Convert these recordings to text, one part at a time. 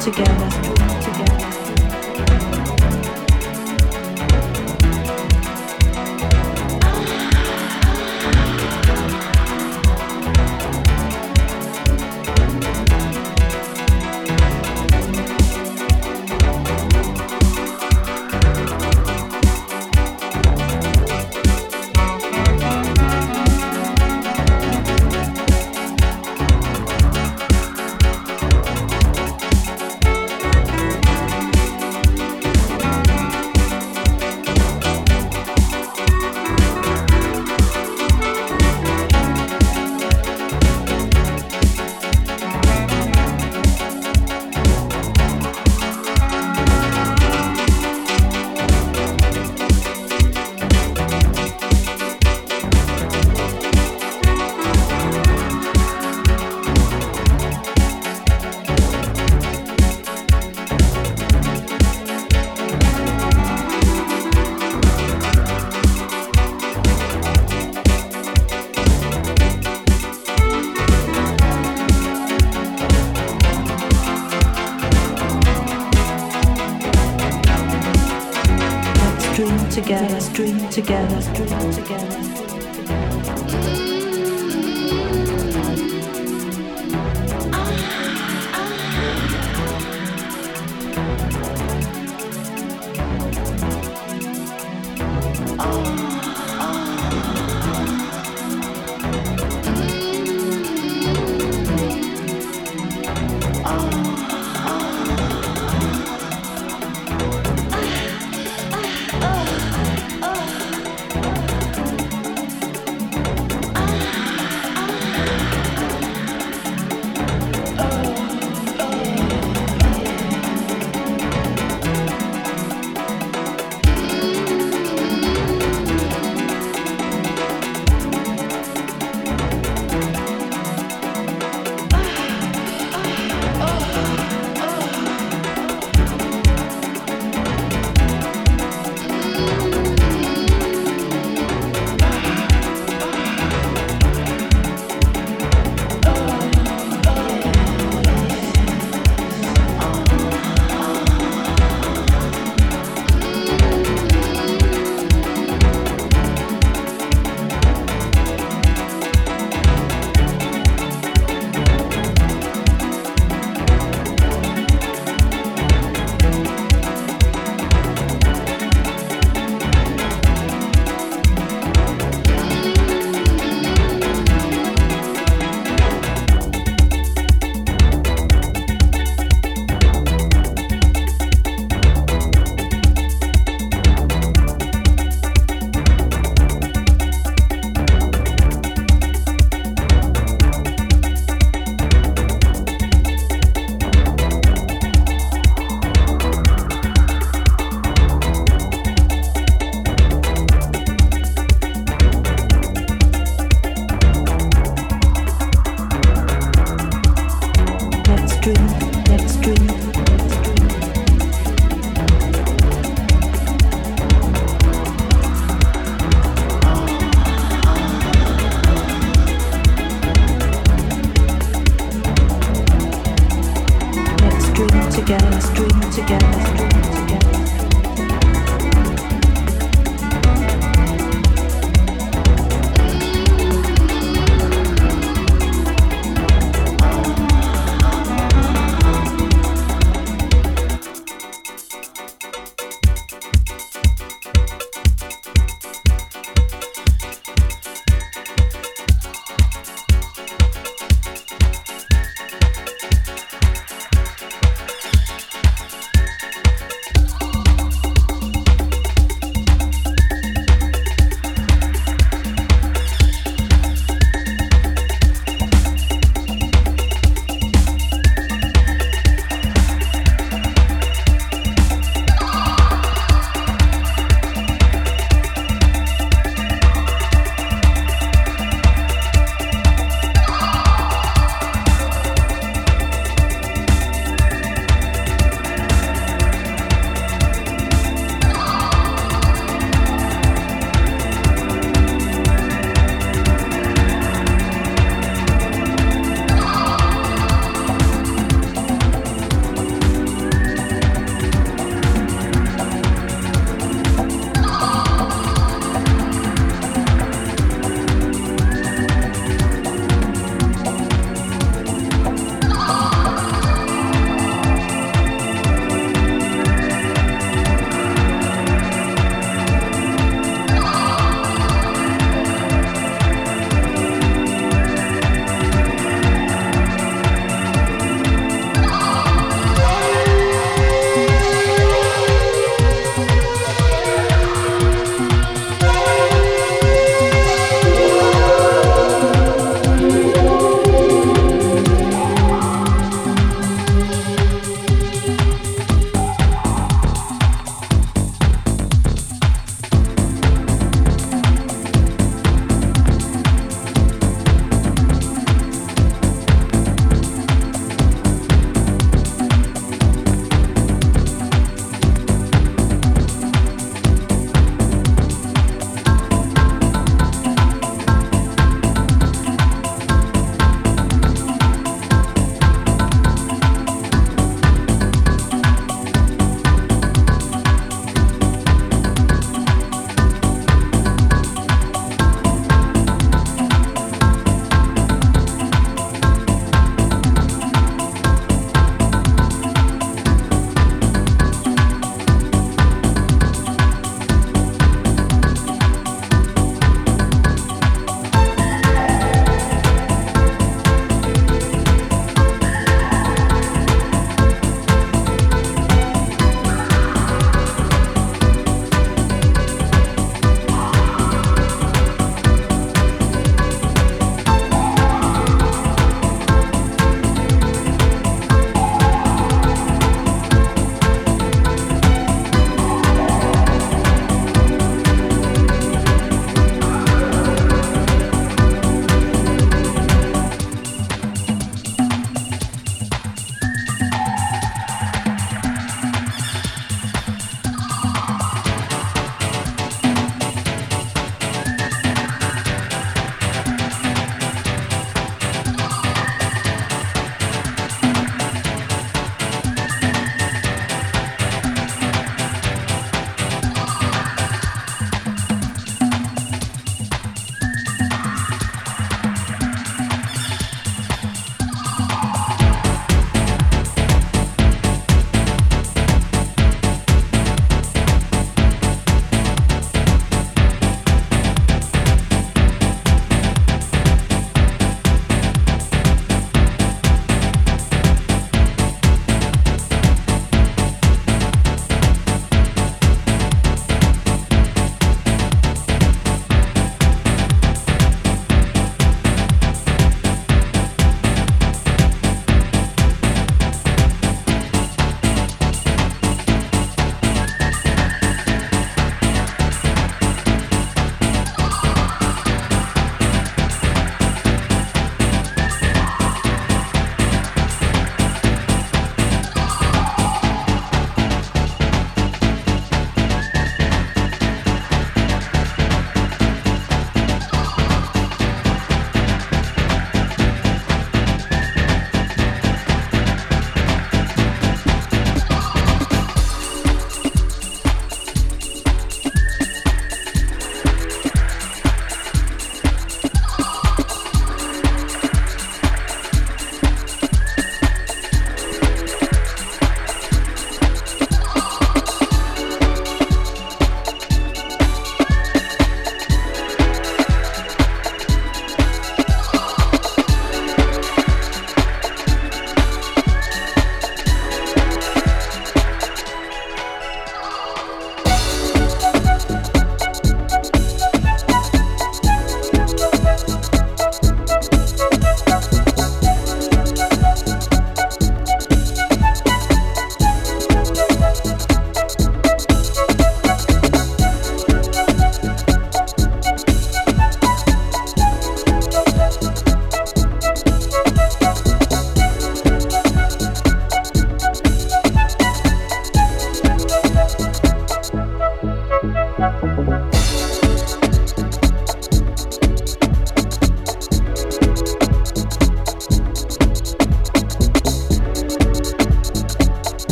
together, together.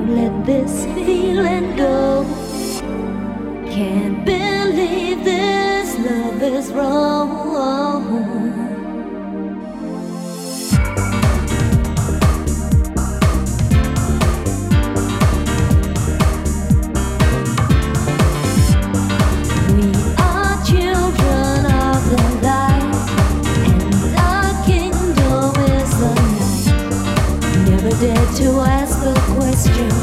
won't let this feeling go. Can't believe this love is wrong. you.